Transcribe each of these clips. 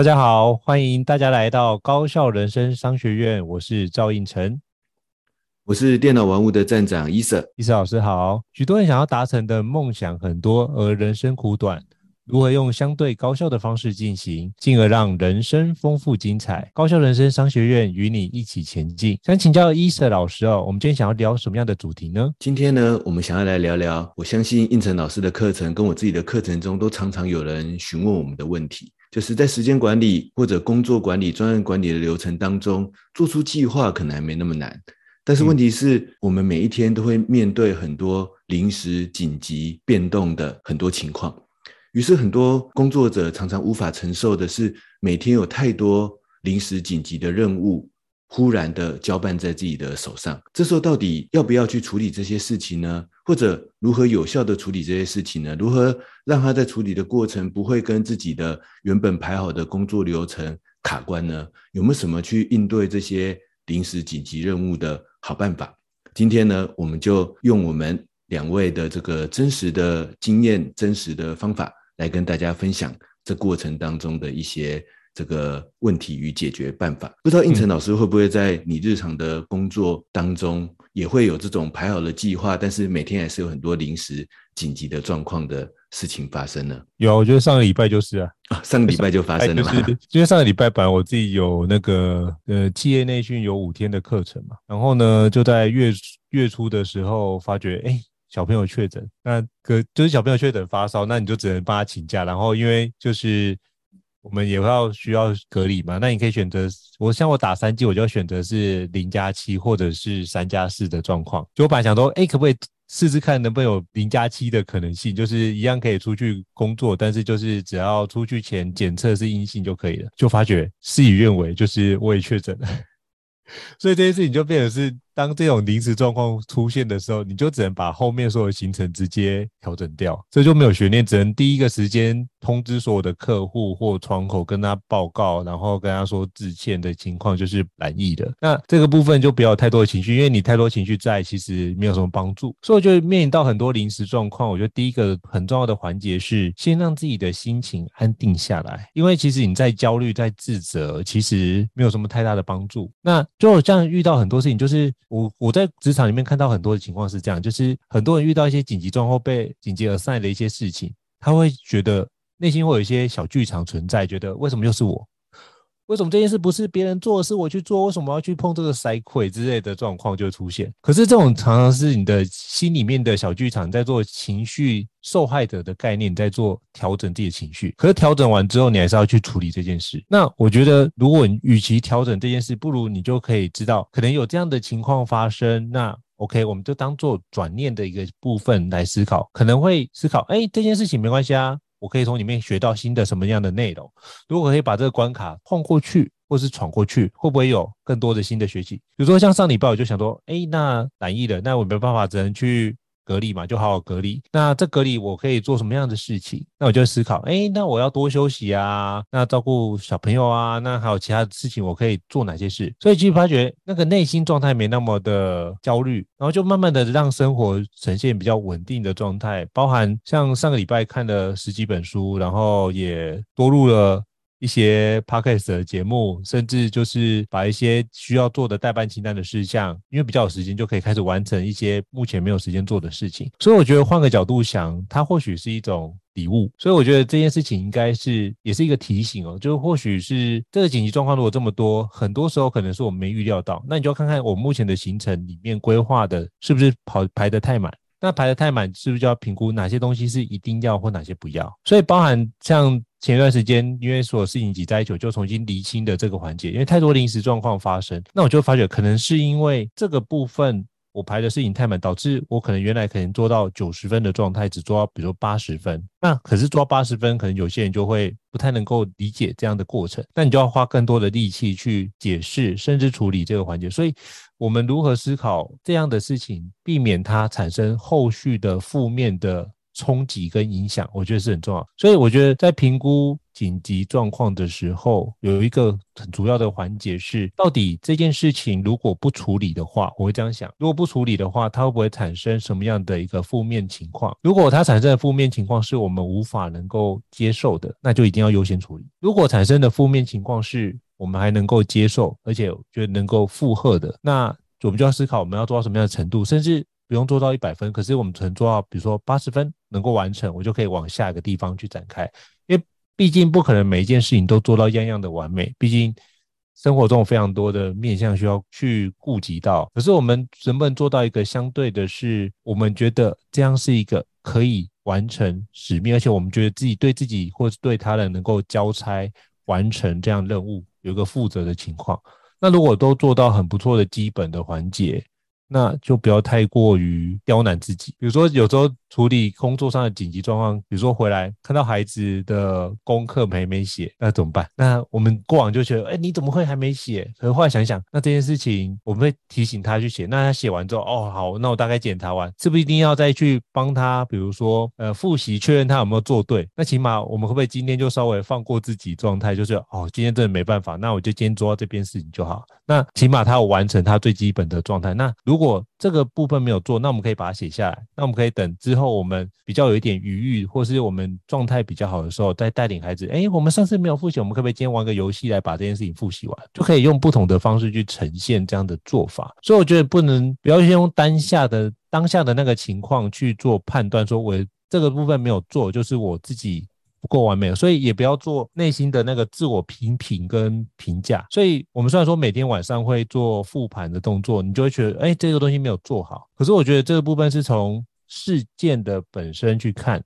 大家好，欢迎大家来到高校人生商学院。我是赵应成，我是电脑玩物的站长伊瑟。伊瑟老师好。许多人想要达成的梦想很多，而人生苦短，如何用相对高效的方式进行，进而让人生丰富精彩？高校人生商学院与你一起前进。想请教伊瑟老师哦，我们今天想要聊什么样的主题呢？今天呢，我们想要来聊聊，我相信应成老师的课程跟我自己的课程中，都常常有人询问我们的问题。就是在时间管理或者工作管理、专案管理的流程当中，做出计划可能还没那么难，但是问题是我们每一天都会面对很多临时、紧急、变动的很多情况，于是很多工作者常常无法承受的是每天有太多临时紧急的任务。忽然的交办在自己的手上，这时候到底要不要去处理这些事情呢？或者如何有效的处理这些事情呢？如何让他在处理的过程不会跟自己的原本排好的工作流程卡关呢？有没有什么去应对这些临时紧急任务的好办法？今天呢，我们就用我们两位的这个真实的经验、真实的方法来跟大家分享这过程当中的一些。这个问题与解决办法，不知道胤丞老师会不会在你日常的工作当中也会有这种排好了计划，但是每天还是有很多临时紧急的状况的事情发生呢？有，我觉得上个礼拜就是啊，啊上个礼拜就发生了嘛。就是因为上个礼拜本来我自己有那个呃企业内训有五天的课程嘛，然后呢就在月月初的时候发觉，哎，小朋友确诊，那个就是小朋友确诊发烧，那你就只能帮他请假，然后因为就是。我们也要需要隔离嘛？那你可以选择，我像我打三剂，我就选择是零加七或者是三加四的状况。就我本来想说，哎，可不可以试试看能不能有零加七的可能性？就是一样可以出去工作，但是就是只要出去前检测是阴性就可以了。就发觉事与愿违，就是我也确诊了，所以这件事情就变成是。当这种临时状况出现的时候，你就只能把后面所有行程直接调整掉，这就没有悬念，只能第一个时间通知所有的客户或窗口跟他报告，然后跟他说致歉的情况就是染疫的。那这个部分就不要太多的情绪，因为你太多情绪在，其实没有什么帮助。所以就面临到很多临时状况，我觉得第一个很重要的环节是先让自己的心情安定下来，因为其实你在焦虑、在自责，其实没有什么太大的帮助。那就这样遇到很多事情，就是。我我在职场里面看到很多的情况是这样，就是很多人遇到一些紧急状况被紧急而散的一些事情，他会觉得内心会有一些小剧场存在，觉得为什么又是我？为什么这件事不是别人做，是我去做？为什么要去碰这个塞溃之类的状况就出现？可是这种常常是你的心里面的小剧场在做情绪受害者的概念，在做调整自己的情绪。可是调整完之后，你还是要去处理这件事。那我觉得，如果你与其调整这件事，不如你就可以知道，可能有这样的情况发生。那 OK，我们就当做转念的一个部分来思考，可能会思考，哎，这件事情没关系啊。我可以从里面学到新的什么样的内容？如果可以把这个关卡碰过去，或是闯过去，会不会有更多的新的学习？比如说像上礼拜我就想说，哎，那难易的，那我没办法，只能去。隔离嘛，就好好隔离。那这隔离我可以做什么样的事情？那我就思考，哎，那我要多休息啊，那照顾小朋友啊，那还有其他的事情，我可以做哪些事？所以其实发觉那个内心状态没那么的焦虑，然后就慢慢的让生活呈现比较稳定的状态。包含像上个礼拜看了十几本书，然后也多录了。一些 podcast 的节目，甚至就是把一些需要做的待办清单的事项，因为比较有时间，就可以开始完成一些目前没有时间做的事情。所以我觉得换个角度想，它或许是一种礼物。所以我觉得这件事情应该是也是一个提醒哦，就或许是这个紧急状况如果这么多，很多时候可能是我们没预料到。那你就要看看我目前的行程里面规划的是不是跑排得太满。那排的太满，是不是就要评估哪些东西是一定要或哪些不要？所以包含像前段时间，因为所有事情挤在一起，就重新厘清的这个环节，因为太多临时状况发生，那我就发觉可能是因为这个部分我排的事情太满，导致我可能原来可能做到九十分的状态，只做到比如说八十分。那可是做到八十分，可能有些人就会不太能够理解这样的过程。那你就要花更多的力气去解释，甚至处理这个环节。所以，我们如何思考这样的事情，避免它产生后续的负面的冲击跟影响，我觉得是很重要。所以，我觉得在评估。紧急状况的时候，有一个很主要的环节是，到底这件事情如果不处理的话，我会这样想：如果不处理的话，它会不会产生什么样的一个负面情况？如果它产生的负面情况是我们无法能够接受的，那就一定要优先处理。如果产生的负面情况是我们还能够接受，而且觉得能够负荷的，那我们就要思考我们要做到什么样的程度，甚至不用做到一百分，可是我们只能做到，比如说八十分能够完成，我就可以往下一个地方去展开。因为毕竟不可能每一件事情都做到样样的完美，毕竟生活中有非常多的面向需要去顾及到。可是我们能不能做到一个相对的是，我们觉得这样是一个可以完成使命，而且我们觉得自己对自己或是对他人能够交差完成这样任务，有一个负责的情况。那如果都做到很不错的基本的环节，那就不要太过于刁难自己。比如说，有时候处理工作上的紧急状况，比如说回来看到孩子的功课没没写，那怎么办？那我们过往就觉得，哎，你怎么会还没写？可是后来想想，那这件事情我们会提醒他去写。那他写完之后，哦，好，那我大概检查完，是不是一定要再去帮他？比如说，呃，复习确认他有没有做对？那起码我们会不会今天就稍微放过自己状态？就是哦，今天真的没办法，那我就今天做到这边事情就好。那起码他有完成他最基本的状态。那如果这个部分没有做，那我们可以把它写下来。那我们可以等之后我们比较有一点余裕，或是我们状态比较好的时候，再带领孩子。哎，我们上次没有复习，我们可不可以今天玩个游戏来把这件事情复习完？就可以用不同的方式去呈现这样的做法。所以我觉得不能不要先用当下的当下的那个情况去做判断，说我这个部分没有做，就是我自己。不够完美，所以也不要做内心的那个自我批评跟评价。所以，我们虽然说每天晚上会做复盘的动作，你就会觉得，哎，这个东西没有做好。可是，我觉得这个部分是从事件的本身去看。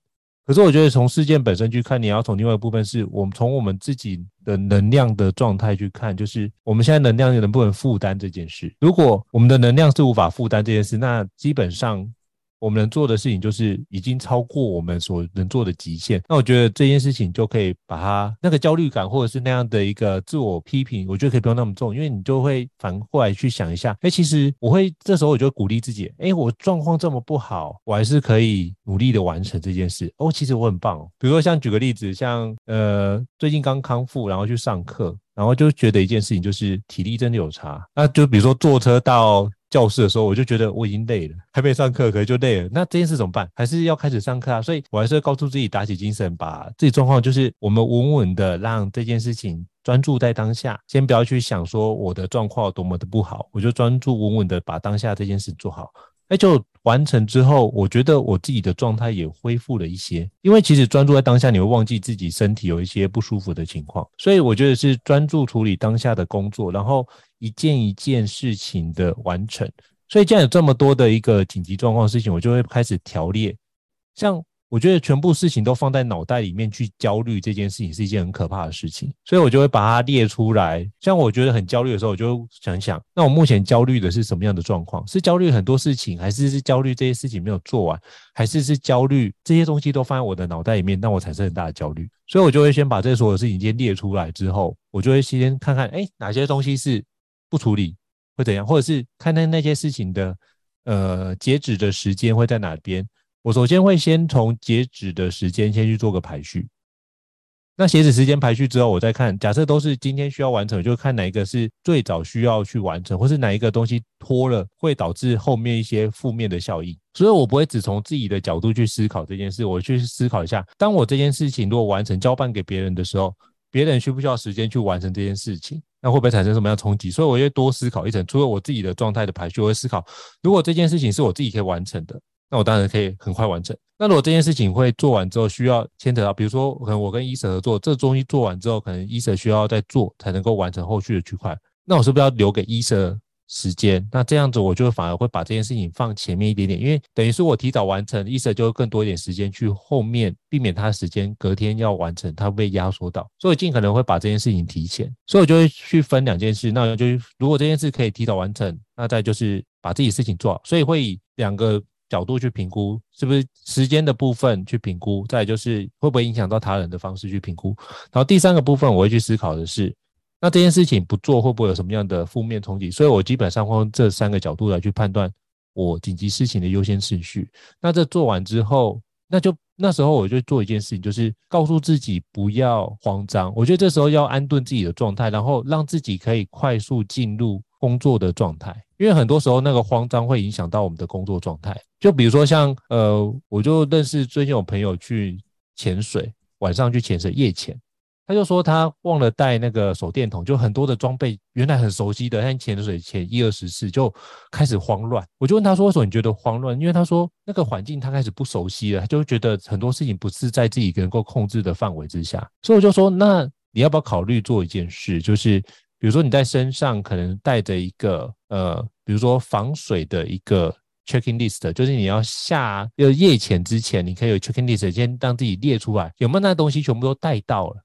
可是，我觉得从事件本身去看，你要从另外一部分是我们从我们自己的能量的状态去看，就是我们现在能量能不能负担这件事。如果我们的能量是无法负担这件事，那基本上。我们能做的事情就是已经超过我们所能做的极限。那我觉得这件事情就可以把它那个焦虑感，或者是那样的一个自我批评，我觉得可以不用那么重，因为你就会反过来去想一下，哎，其实我会这时候我就鼓励自己，哎，我状况这么不好，我还是可以努力的完成这件事。哦，其实我很棒。比如说像举个例子，像呃最近刚康复，然后去上课，然后就觉得一件事情就是体力真的有差。那就比如说坐车到。教室的时候，我就觉得我已经累了，还没上课，可能就累了。那这件事怎么办？还是要开始上课啊？所以我还是告诉自己，打起精神，把自己状况，就是我们稳稳的让这件事情专注在当下，先不要去想说我的状况多么的不好，我就专注稳稳的把当下这件事做好。哎，就完成之后，我觉得我自己的状态也恢复了一些。因为其实专注在当下，你会忘记自己身体有一些不舒服的情况。所以我觉得是专注处理当下的工作，然后一件一件事情的完成。所以，既然有这么多的一个紧急状况事情，我就会开始条列，像。我觉得全部事情都放在脑袋里面去焦虑这件事情是一件很可怕的事情，所以我就会把它列出来。像我觉得很焦虑的时候，我就想想，那我目前焦虑的是什么样的状况？是焦虑很多事情，还是是焦虑这些事情没有做完，还是是焦虑这些东西都放在我的脑袋里面，让我产生很大的焦虑？所以我就会先把这所有事情先列出来之后，我就会先看看，哎，哪些东西是不处理会怎样，或者是看看那些事情的呃截止的时间会在哪边。我首先会先从截止的时间先去做个排序，那截止时间排序之后，我再看，假设都是今天需要完成，就看哪一个是最早需要去完成，或是哪一个东西拖了会导致后面一些负面的效应。所以我不会只从自己的角度去思考这件事，我去思考一下，当我这件事情如果完成交办给别人的时候，别人需不需要时间去完成这件事情？那会不会产生什么样的冲击？所以我会多思考一层，除了我自己的状态的排序，我会思考，如果这件事情是我自己可以完成的。那我当然可以很快完成。那如果这件事情会做完之后需要牵扯到，比如说可能我跟医生合作，这东西做完之后，可能医生需要再做才能够完成后续的区块。那我是不是要留给医生时间，那这样子我就反而会把这件事情放前面一点点，因为等于是我提早完成，意思就会更多一点时间去后面避免他的时间隔天要完成，他被压缩到，所以尽可能会把这件事情提前，所以我就会去分两件事，那就如果这件事可以提早完成，那再就是把自己事情做好，所以会以两个角度去评估，是不是时间的部分去评估，再就是会不会影响到他人的方式去评估，然后第三个部分我会去思考的是。那这件事情不做会不会有什么样的负面冲击？所以我基本上会用这三个角度来去判断我紧急事情的优先次序。那这做完之后，那就那时候我就做一件事情，就是告诉自己不要慌张。我觉得这时候要安顿自己的状态，然后让自己可以快速进入工作的状态。因为很多时候那个慌张会影响到我们的工作状态。就比如说像呃，我就认识最近有朋友去潜水，晚上去潜水夜潜。他就说他忘了带那个手电筒，就很多的装备原来很熟悉的，但潜水潜一二十次就开始慌乱。我就问他说：“为什么你觉得慌乱？”因为他说那个环境他开始不熟悉了，他就觉得很多事情不是在自己能够控制的范围之下。所以我就说：“那你要不要考虑做一件事？就是比如说你在身上可能带着一个呃，比如说防水的一个 checking list，就是你要下要夜潜之前，你可以有 checking list，先让自己列出来有没有那东西全部都带到了。”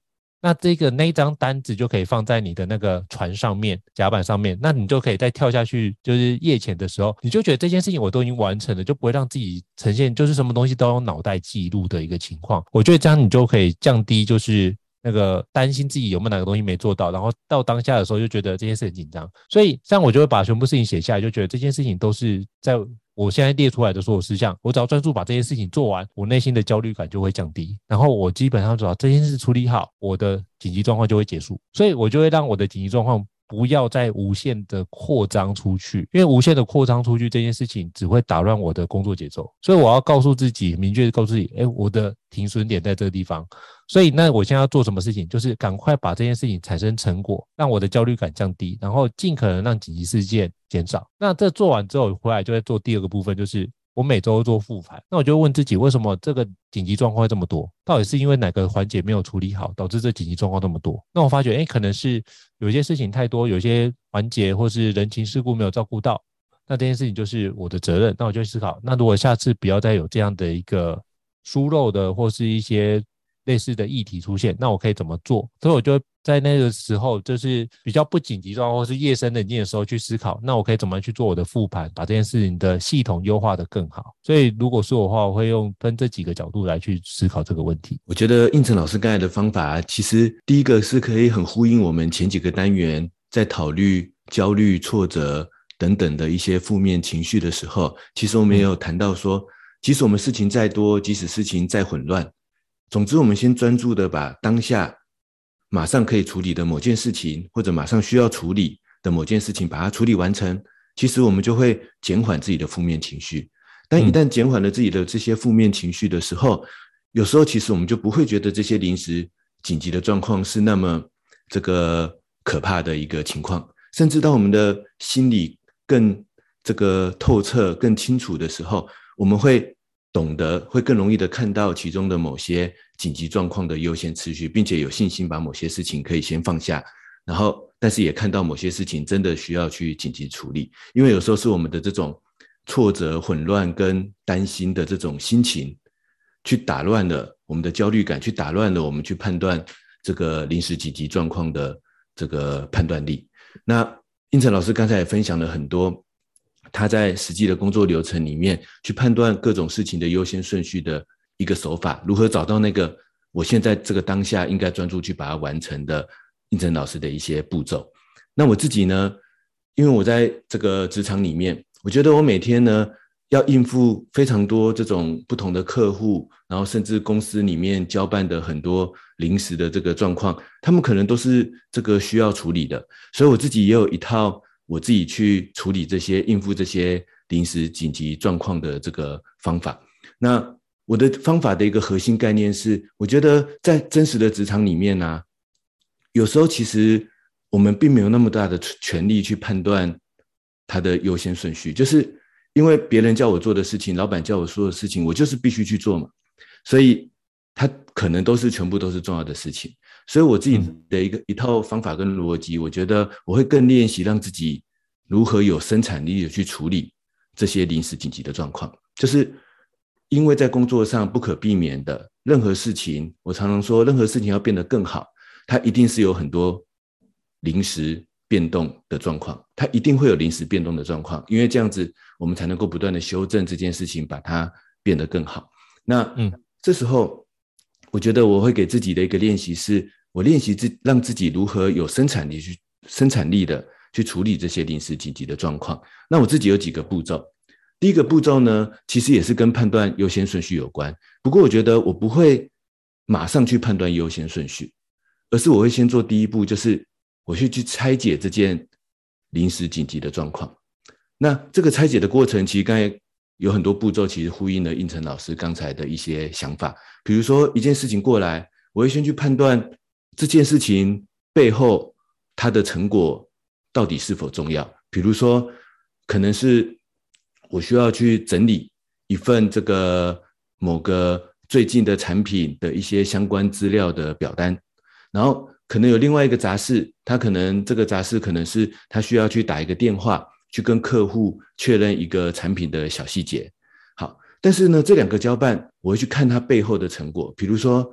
那这个那张单子就可以放在你的那个船上面，甲板上面，那你就可以再跳下去，就是夜潜的时候，你就觉得这件事情我都已经完成了，就不会让自己呈现就是什么东西都用脑袋记录的一个情况。我觉得这样你就可以降低就是那个担心自己有没有哪个东西没做到，然后到当下的时候就觉得这件事很紧张。所以这样我就会把全部事情写下来，就觉得这件事情都是在。我现在列出来的所有事项，我只要专注把这件事情做完，我内心的焦虑感就会降低。然后我基本上只要这件事处理好，我的紧急状况就会结束。所以我就会让我的紧急状况不要再无限的扩张出去，因为无限的扩张出去这件事情只会打乱我的工作节奏。所以我要告诉自己，明确告诉自己，哎，我的停损点在这个地方。所以那我现在要做什么事情，就是赶快把这件事情产生成果，让我的焦虑感降低，然后尽可能让紧急事件减少。那这做完之后回来就会做第二个部分，就是我每周做复盘。那我就问自己，为什么这个紧急状况会这么多？到底是因为哪个环节没有处理好，导致这紧急状况这么多？那我发觉，哎，可能是有些事情太多，有些环节或是人情世故没有照顾到。那这件事情就是我的责任。那我就思考，那如果下次不要再有这样的一个疏漏的，或是一些类似的议题出现，那我可以怎么做？所以我就在那个时候，就是比较不紧急状况，或是夜深人静的时候去思考，那我可以怎么去做我的复盘，把这件事情的系统优化的更好。所以如果是我的话，我会用分这几个角度来去思考这个问题。我觉得应成老师刚才的方法，其实第一个是可以很呼应我们前几个单元在考虑焦虑、挫折等等的一些负面情绪的时候，其实我们也有谈到说，即使我们事情再多，即使事情再混乱。总之，我们先专注的把当下马上可以处理的某件事情，或者马上需要处理的某件事情，把它处理完成。其实我们就会减缓自己的负面情绪。但一旦减缓了自己的这些负面情绪的时候，有时候其实我们就不会觉得这些临时紧急的状况是那么这个可怕的一个情况。甚至当我们的心理更这个透彻、更清楚的时候，我们会。懂得会更容易的看到其中的某些紧急状况的优先次序，并且有信心把某些事情可以先放下，然后但是也看到某些事情真的需要去紧急处理，因为有时候是我们的这种挫折、混乱跟担心的这种心情，去打乱了我们的焦虑感，去打乱了我们去判断这个临时紧急状况的这个判断力。那胤丞老师刚才也分享了很多。他在实际的工作流程里面去判断各种事情的优先顺序的一个手法，如何找到那个我现在这个当下应该专注去把它完成的胤丞老师的一些步骤。那我自己呢，因为我在这个职场里面，我觉得我每天呢要应付非常多这种不同的客户，然后甚至公司里面交办的很多临时的这个状况，他们可能都是这个需要处理的，所以我自己也有一套。我自己去处理这些、应付这些临时紧急状况的这个方法。那我的方法的一个核心概念是，我觉得在真实的职场里面呢、有时候其实我们并没有那么大的权利去判断它的优先顺序，就是因为别人叫我做的事情，老板叫我说的事情，我就是必须去做嘛，所以它可能都是全部都是重要的事情。所以我自己的一个一套方法跟逻辑，我觉得我会更练习让自己如何有生产力的去处理这些临时紧急的状况。就是因为在工作上不可避免的任何事情，我常常说，任何事情要变得更好，它一定是有很多临时变动的状况，它一定会有临时变动的状况，因为这样子我们才能够不断的修正这件事情，把它变得更好。那嗯，这时候我觉得我会给自己的一个练习是，我练习自让自己如何有生产力去生产力的去处理这些临时紧急的状况。那我自己有几个步骤，第一个步骤呢，其实也是跟判断优先顺序有关，不过我觉得我不会马上去判断优先顺序，而是我会先做第一步，就是。我去去拆解这件临时紧急的状况，那这个拆解的过程，其实刚才有很多步骤，其实呼应了应成老师刚才的一些想法。比如说一件事情过来，我会先去判断这件事情背后它的成果到底是否重要。比如说，可能是我需要去整理一份这个某个最近的产品的一些相关资料的表单，然后。可能有另外一个杂事，他可能这个杂事可能是他需要去打一个电话，去跟客户确认一个产品的小细节。好，但是呢，这两个交办，我会去看它背后的成果。比如说，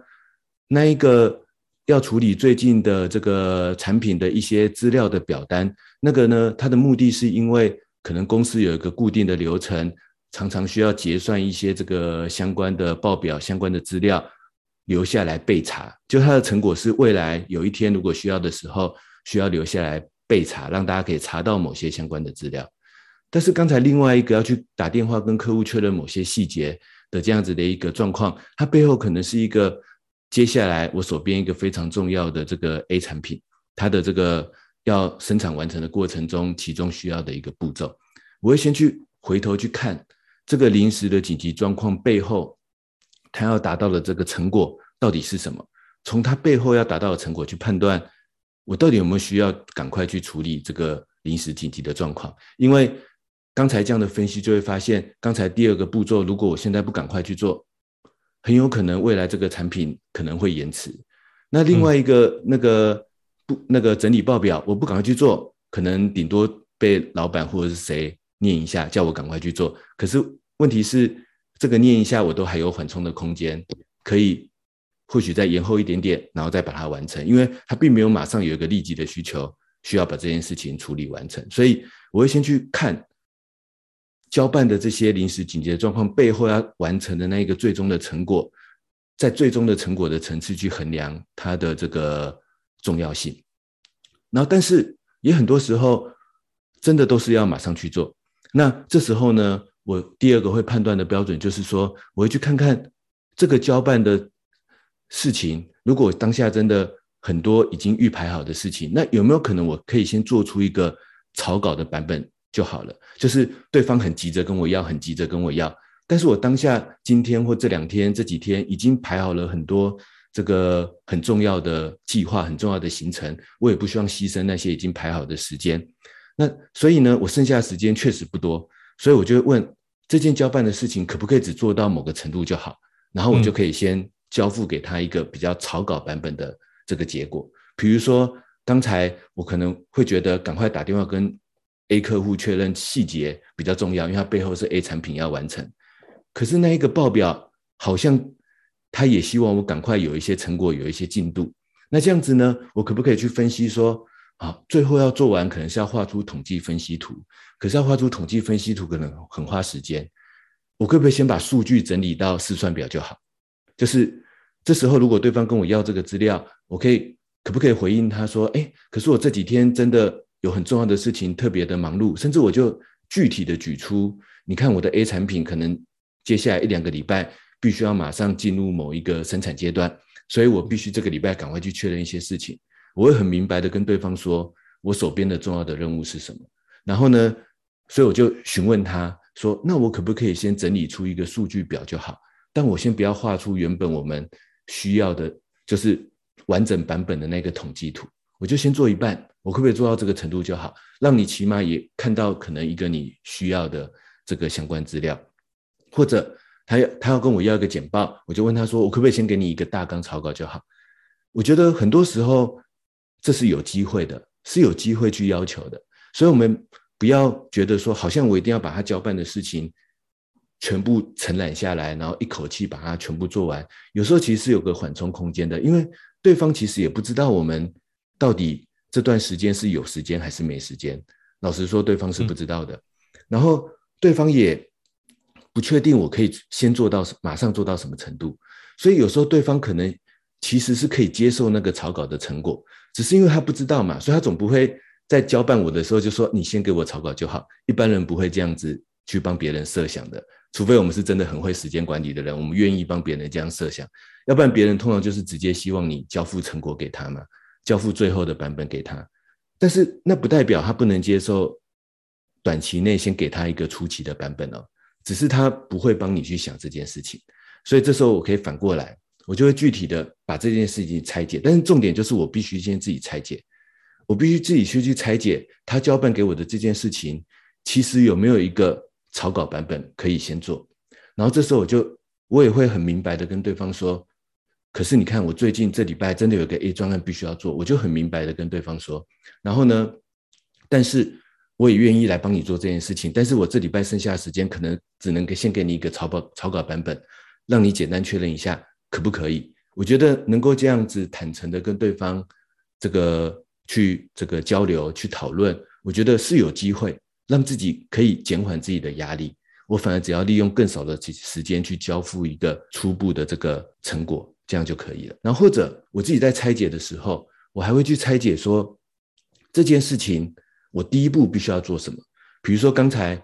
那一个要处理最近的这个产品的一些资料的表单，那个呢，它的目的是因为可能公司有一个固定的流程，常常需要结算一些这个相关的报表、相关的资料。留下来备查，就它的成果是未来有一天如果需要的时候，需要留下来备查，让大家可以查到某些相关的资料。但是刚才另外一个要去打电话跟客户确认某些细节的这样子的一个状况，它背后可能是一个接下来我手边一个非常重要的这个 A 产品，它的这个要生产完成的过程中，其中需要的一个步骤，我会先去回头去看这个临时的紧急状况背后。他要达到的这个成果到底是什么？从他背后要达到的成果去判断，我到底有没有需要赶快去处理这个临时紧急的状况？因为刚才这样的分析就会发现，刚才第二个步骤，如果我现在不赶快去做，很有可能未来这个产品可能会延迟。那另外一个、嗯、那个不那个整理报表，我不赶快去做，可能顶多被老板或者是谁念一下，叫我赶快去做。可是问题是。这个念一下，我都还有缓冲的空间，可以或许再延后一点点，然后再把它完成，因为它并没有马上有一个立即的需求需要把这件事情处理完成，所以我会先去看交办的这些临时紧急的状况背后要完成的那一个最终的成果，在最终的成果的层次去衡量它的这个重要性，然后但是也很多时候真的都是要马上去做，那这时候呢？我第二个会判断的标准就是说，我会去看看这个交办的事情，如果当下真的很多已经预排好的事情，那有没有可能我可以先做出一个草稿的版本就好了？就是对方很急着跟我要，很急着跟我要，但是我当下今天或这两天这几天已经排好了很多这个很重要的计划、很重要的行程，我也不希望牺牲那些已经排好的时间。那所以呢，我剩下的时间确实不多，所以我就会问。这件交办的事情可不可以只做到某个程度就好？然后我就可以先交付给他一个比较草稿版本的这个结果。比如说，刚才我可能会觉得赶快打电话跟 A 客户确认细节比较重要，因为它背后是 A 产品要完成。可是那一个报表好像他也希望我赶快有一些成果，有一些进度。那这样子呢，我可不可以去分析说？好，最后要做完，可能是要画出统计分析图。可是要画出统计分析图，可能很花时间。我可不可以先把数据整理到试算表就好？就是这时候，如果对方跟我要这个资料，我可以可不可以回应他说：“哎，可是我这几天真的有很重要的事情，特别的忙碌。”甚至我就具体的举出，你看我的 A 产品，可能接下来一两个礼拜必须要马上进入某一个生产阶段，所以我必须这个礼拜赶快去确认一些事情。我会很明白的跟对方说，我手边的重要的任务是什么。然后呢，所以我就询问他说，那我可不可以先整理出一个数据表就好？但我先不要画出原本我们需要的，就是完整版本的那个统计图。我就先做一半，我可不可以做到这个程度就好？让你起码也看到可能一个你需要的这个相关资料，或者他要他要跟我要一个简报，我就问他说，我可不可以先给你一个大纲草稿就好？我觉得很多时候。这是有机会的，是有机会去要求的。所以，我们不要觉得说好像我一定要把他交办的事情全部承揽下来，然后一口气把它全部做完。有时候其实是有个缓冲空间的，因为对方其实也不知道我们到底这段时间是有时间还是没时间。老实说，对方是不知道的。嗯、然后对方也不确定我可以先做到马上做到什么程度，所以有时候对方可能其实是可以接受那个草稿的成果，只是因为他不知道嘛，所以他总不会在交办我的时候就说，你先给我草稿就好。一般人不会这样子去帮别人设想的。除非我们是真的很会时间管理的人，我们愿意帮别人这样设想，要不然别人通常就是直接希望你交付成果给他嘛，交付最后的版本给他。但是那不代表他不能接受短期内先给他一个初期的版本哦，只是他不会帮你去想这件事情。所以这时候我可以反过来，我就会具体的把这件事情拆解。但是重点就是我必须先自己拆解，我必须自己去去拆解他交办给我的这件事情，其实有没有一个。草稿版本可以先做，然后这时候我就我也会很明白的跟对方说，可是你看我最近这礼拜真的有个 A 专案必须要做，我就很明白的跟对方说，然后呢，但是我也愿意来帮你做这件事情，但是我这礼拜剩下的时间可能只能给先给你一个草稿草稿版本，让你简单确认一下可不可以？我觉得能够这样子坦诚的跟对方这个去这个交流去讨论，我觉得是有机会。让自己可以减缓自己的压力，我反而只要利用更少的时时间去交付一个初步的这个成果，这样就可以了。然后或者我自己在拆解的时候，我还会去拆解说这件事情我第一步必须要做什么。比如说刚才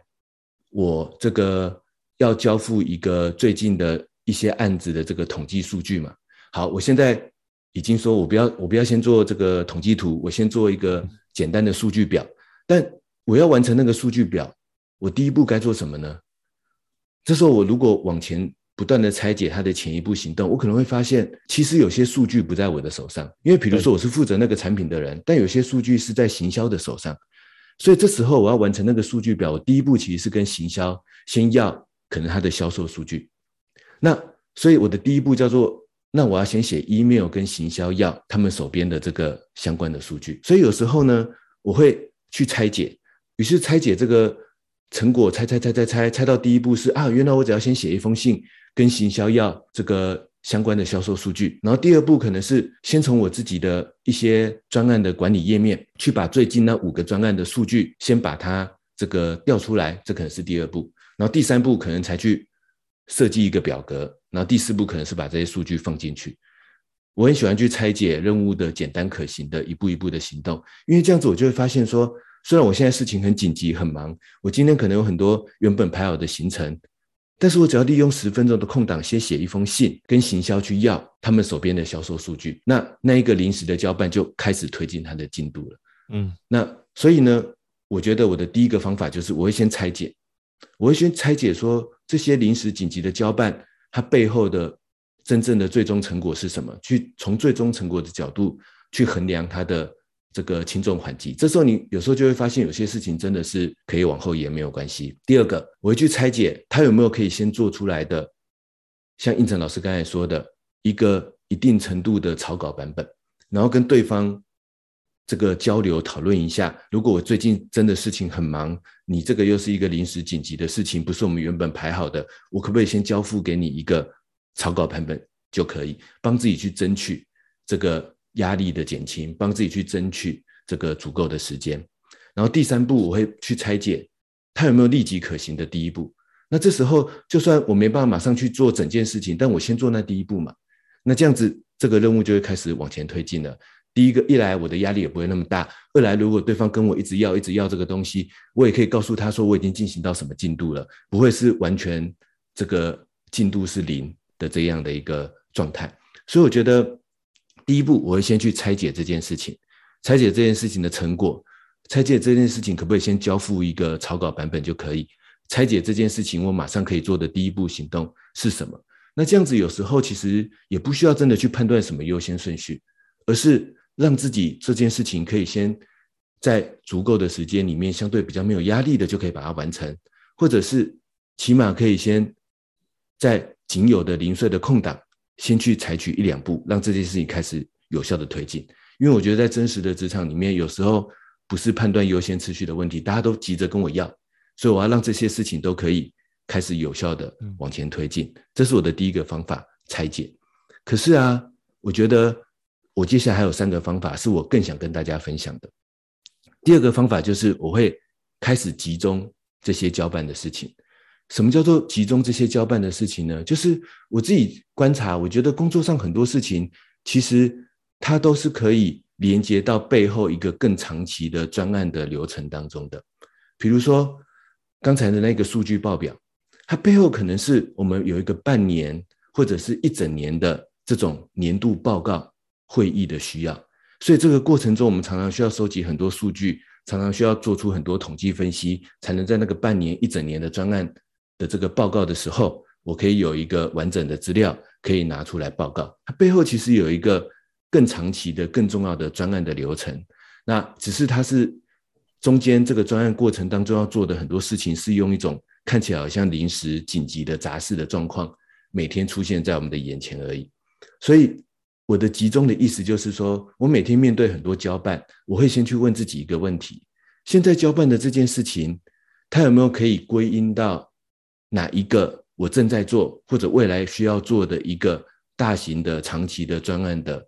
我这个要交付一个最近的一些案子的这个统计数据嘛。好，我现在已经说我不要我不要先做这个统计图，我先做一个简单的数据表，但我要完成那个数据表，我第一步该做什么呢？这时候我如果往前不断的拆解他的前一步行动，我可能会发现，其实有些数据不在我的手上，因为比如说我是负责那个产品的人，但有些数据是在行销的手上，所以这时候我要完成那个数据表，我第一步其实是跟行销先要可能他的销售数据，那所以我的第一步叫做，那我要先写 email 跟行销要他们手边的这个相关的数据，所以有时候呢，我会去拆解。于是拆解这个成果，拆拆拆拆拆，拆到第一步是啊，原来我只要先写一封信，跟行销要这个相关的销售数据。然后第二步可能是先从我自己的一些专案的管理页面，去把最近那五个专案的数据先把它这个调出来，这可能是第二步。然后第三步可能才去设计一个表格，然后第四步可能是把这些数据放进去。我很喜欢去拆解任务的简单可行的一步一步的行动，因为这样子我就会发现说。虽然我现在事情很紧急很忙，我今天可能有很多原本排好的行程，但是我只要利用十分钟的空档，先写一封信跟行销去要他们手边的销售数据，那那一个临时的交办就开始推进它的进度了。嗯，那所以呢，我觉得我的第一个方法就是我会先拆解，我会先拆解说这些临时紧急的交办，它背后的真正的最终成果是什么，去从最终成果的角度去衡量它的。这个轻重缓急，这时候你有时候就会发现有些事情真的是可以往后延没有关系。第二个，我会去拆解他有没有可以先做出来的，像胤丞老师刚才说的一个一定程度的草稿版本，然后跟对方这个交流讨论一下。如果我最近真的事情很忙，你这个又是一个临时紧急的事情，不是我们原本排好的，我可不可以先交付给你一个草稿版本就可以，帮自己去争取这个。压力的减轻，帮自己去争取这个足够的时间。然后第三步，我会去拆解它有没有立即可行的第一步。那这时候，就算我没办法马上去做整件事情，但我先做那第一步嘛。那这样子，这个任务就会开始往前推进了。第一个，一来我的压力也不会那么大；二来，如果对方跟我一直要、一直要这个东西，我也可以告诉他说我已经进行到什么进度了，不会是完全这个进度是零的这样的一个状态。所以我觉得。第一步，我会先去拆解这件事情，拆解这件事情的成果，拆解这件事情可不可以先交付一个草稿版本就可以？拆解这件事情，我马上可以做的第一步行动是什么？那这样子有时候其实也不需要真的去判断什么优先顺序，而是让自己这件事情可以先在足够的时间里面，相对比较没有压力的就可以把它完成，或者是起码可以先在仅有的零碎的空档。先去采取一两步，让这件事情开始有效的推进。因为我觉得在真实的职场里面，有时候不是判断优先次序的问题，大家都急着跟我要，所以我要让这些事情都可以开始有效的往前推进。嗯、这是我的第一个方法，拆解。可是啊，我觉得我接下来还有三个方法是我更想跟大家分享的。第二个方法就是我会开始集中这些交办的事情。什么叫做集中这些交办的事情呢？就是我自己观察，我觉得工作上很多事情，其实它都是可以连接到背后一个更长期的专案的流程当中的。比如说刚才的那个数据报表，它背后可能是我们有一个半年或者是一整年的这种年度报告会议的需要，所以这个过程中我们常常需要收集很多数据，常常需要做出很多统计分析，才能在那个半年一整年的专案。的这个报告的时候，我可以有一个完整的资料可以拿出来报告。它背后其实有一个更长期的、更重要的专案的流程。那只是它是中间这个专案过程当中要做的很多事情，是用一种看起来好像临时紧急的杂事的状况，每天出现在我们的眼前而已。所以我的集中的意思就是说，我每天面对很多交办，我会先去问自己一个问题：现在交办的这件事情，它有没有可以归因到？哪一个我正在做或者未来需要做的一个大型的长期的专案的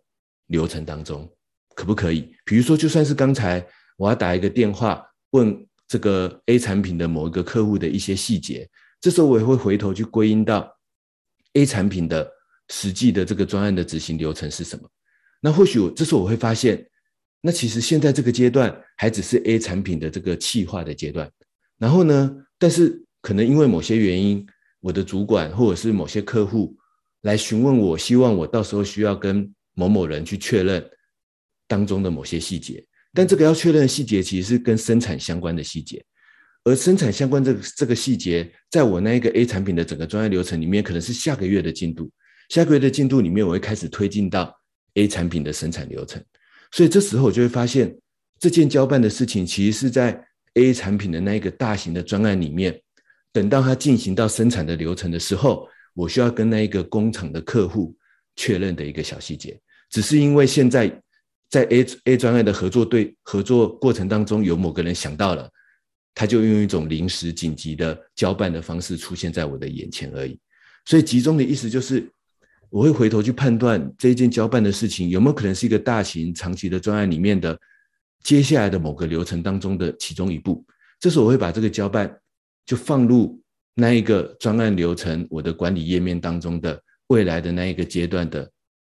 流程当中，可不可以？比如说，就算是刚才我要打一个电话问这个 A 产品的某一个客户的一些细节，这时候我也会回头去归因到 A 产品的实际的这个专案的执行流程是什么。那或许我这时候我会发现，那其实现在这个阶段还只是 A 产品的这个企划的阶段。然后呢，但是。可能因为某些原因，我的主管或者是某些客户来询问我，希望我到时候需要跟某某人去确认当中的某些细节。但这个要确认的细节其实是跟生产相关的细节，而生产相关这个这个细节，在我那一个 A 产品的整个专业流程里面，可能是下个月的进度。下个月的进度里面，我会开始推进到 A 产品的生产流程。所以这时候我就会发现，这件交办的事情其实是在 A 产品的那一个大型的专案里面。等到它进行到生产的流程的时候，我需要跟那一个工厂的客户确认的一个小细节，只是因为现在在 A A 专案的合作对合作过程当中，有某个人想到了，他就用一种临时紧急的交办的方式出现在我的眼前而已。所以集中的意思就是，我会回头去判断这一件交办的事情有没有可能是一个大型长期的专案里面的接下来的某个流程当中的其中一步。这时候我会把这个交办。就放入那一个专案流程，我的管理页面当中的未来的那一个阶段的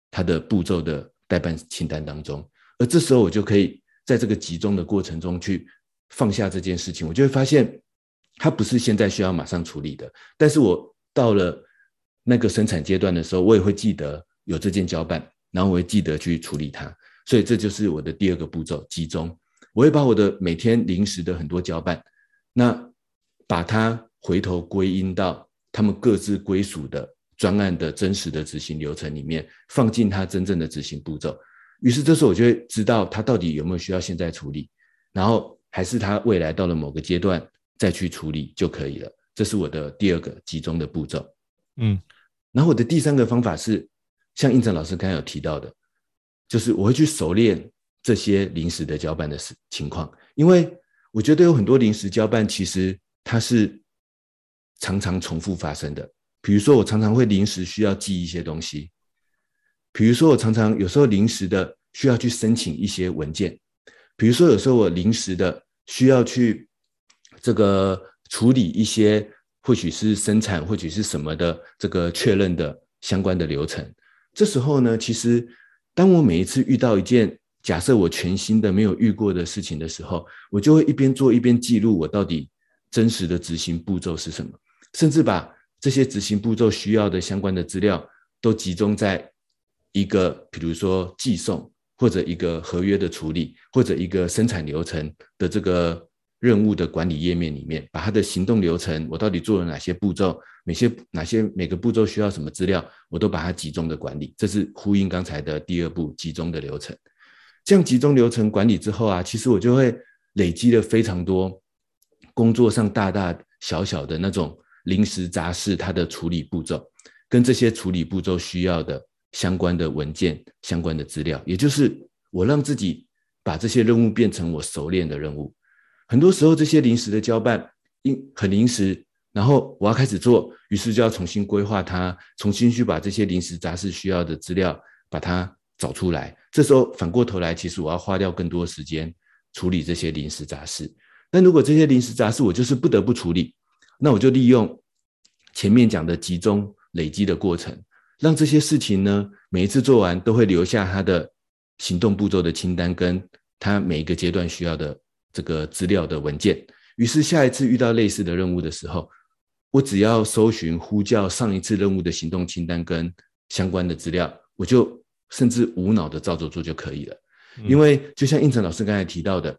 它的步骤的待办清单当中，而这时候我就可以在这个集中的过程中去放下这件事情，我就会发现它不是现在需要马上处理的，但是我到了那个生产阶段的时候，我也会记得有这件交办，然后我会记得去处理它，所以这就是我的第二个步骤，集中，我会把我的每天临时的很多交办，那。把它回头归因到他们各自归属的专案的真实的执行流程里面，放进它真正的执行步骤。于是这时候我就会知道它到底有没有需要现在处理，然后还是它未来到了某个阶段再去处理就可以了。这是我的第二个集中的步骤。嗯，然后我的第三个方法是，像应成老师刚才有提到的，就是我会去熟练这些临时的交办的事情况，因为我觉得有很多临时交办其实。它是常常重复发生的，比如说我常常会临时需要记一些东西，比如说我常常有时候临时的需要去申请一些文件，比如说有时候我临时的需要去这个处理一些或许是生产或许是什么的这个确认的相关的流程，这时候呢，其实当我每一次遇到一件假设我全新的没有遇过的事情的时候，我就会一边做一边记录我到底。真实的执行步骤是什么？甚至把这些执行步骤需要的相关的资料都集中在一个，比如说寄送，或者一个合约的处理，或者一个生产流程的这个任务的管理页面里面，把它的行动流程，我到底做了哪些步骤，哪些哪些每个步骤需要什么资料，我都把它集中的管理。这是呼应刚才的第二步，集中的流程。这样集中流程管理之后啊，其实我就会累积了非常多。工作上大大小小的那种临时杂事，它的处理步骤，跟这些处理步骤需要的相关的文件、相关的资料，也就是我让自己把这些任务变成我熟练的任务。很多时候，这些临时的交办，因很临时，然后我要开始做，于是就要重新规划它，重新去把这些临时杂事需要的资料把它找出来。这时候反过头来，其实我要花掉更多时间处理这些临时杂事。但如果这些临时杂事我就是不得不处理，那我就利用前面讲的集中累积的过程，让这些事情呢，每一次做完都会留下他的行动步骤的清单，跟他每一个阶段需要的这个资料的文件。于是下一次遇到类似的任务的时候，我只要搜寻呼叫上一次任务的行动清单跟相关的资料，我就甚至无脑的照着做就可以了。因为就像应成老师刚才提到的，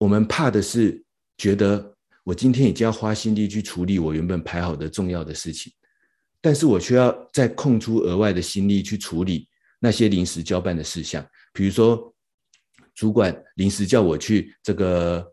我们怕的是觉得我今天已经要花心力去处理我原本排好的重要的事情，但是我却要再空出额外的心力去处理那些临时交办的事项，比如说主管临时叫我去这个。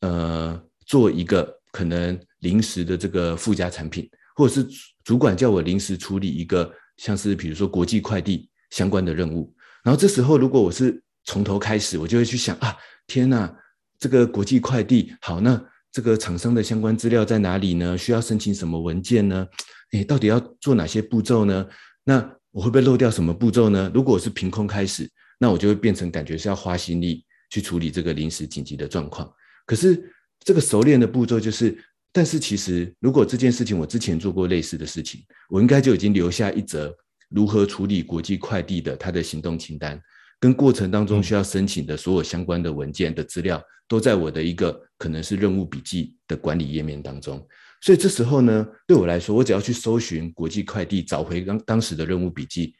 呃，做一个可能临时的这个附加产品，或者是主管叫我临时处理一个像是比如说国际快递相关的任务，然后这时候如果我是从头开始，我就会去想啊，天哪，这个国际快递好，那这个厂商的相关资料在哪里呢？需要申请什么文件呢？诶，到底要做哪些步骤呢？那我会不会漏掉什么步骤呢？如果是凭空开始，那我就会变成感觉是要花心力去处理这个临时紧急的状况。可是这个熟练的步骤就是，但是其实如果这件事情我之前做过类似的事情，我应该就已经留下一则如何处理国际快递的它的行动清单，跟过程当中需要申请的所有相关的文件的资料，都在我的一个可能是任务笔记的管理页面当中。所以这时候呢，对我来说，我只要去搜寻国际快递，找回当当时的任务笔记，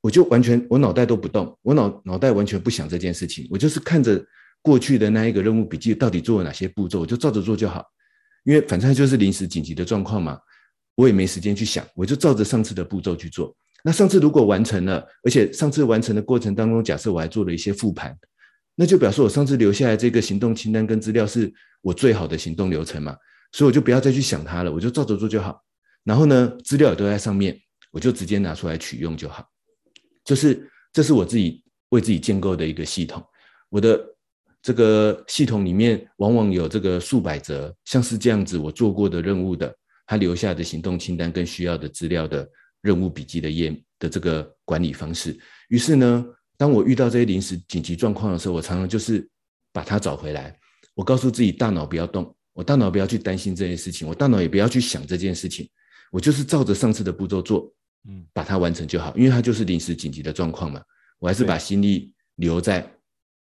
我就完全我脑袋都不动，我脑脑袋完全不想这件事情，我就是看着。过去的那一个任务笔记到底做了哪些步骤，我就照着做就好，因为反正就是临时紧急的状况嘛，我也没时间去想，我就照着上次的步骤去做。那上次如果完成了，而且上次完成的过程当中，假设我还做了一些复盘，那就表示我上次留下来这个行动清单跟资料是我最好的行动流程嘛，所以我就不要再去想它了，我就照着做就好。然后呢，资料也都在上面，我就直接拿出来取用就好。就是这是我自己为自己建构的一个系统，我的。这个系统里面往往有这个数百则，像是这样子我做过的任务的，他留下的行动清单跟需要的资料的任务笔记的页的这个管理方式。于是呢，当我遇到这些临时紧急状况的时候，我常常就是把它找回来。我告诉自己，大脑不要动，我大脑不要去担心这件事情，我大脑也不要去想这件事情，我就是照着上次的步骤做，嗯，把它完成就好，因为它就是临时紧急的状况嘛。我还是把心力留在。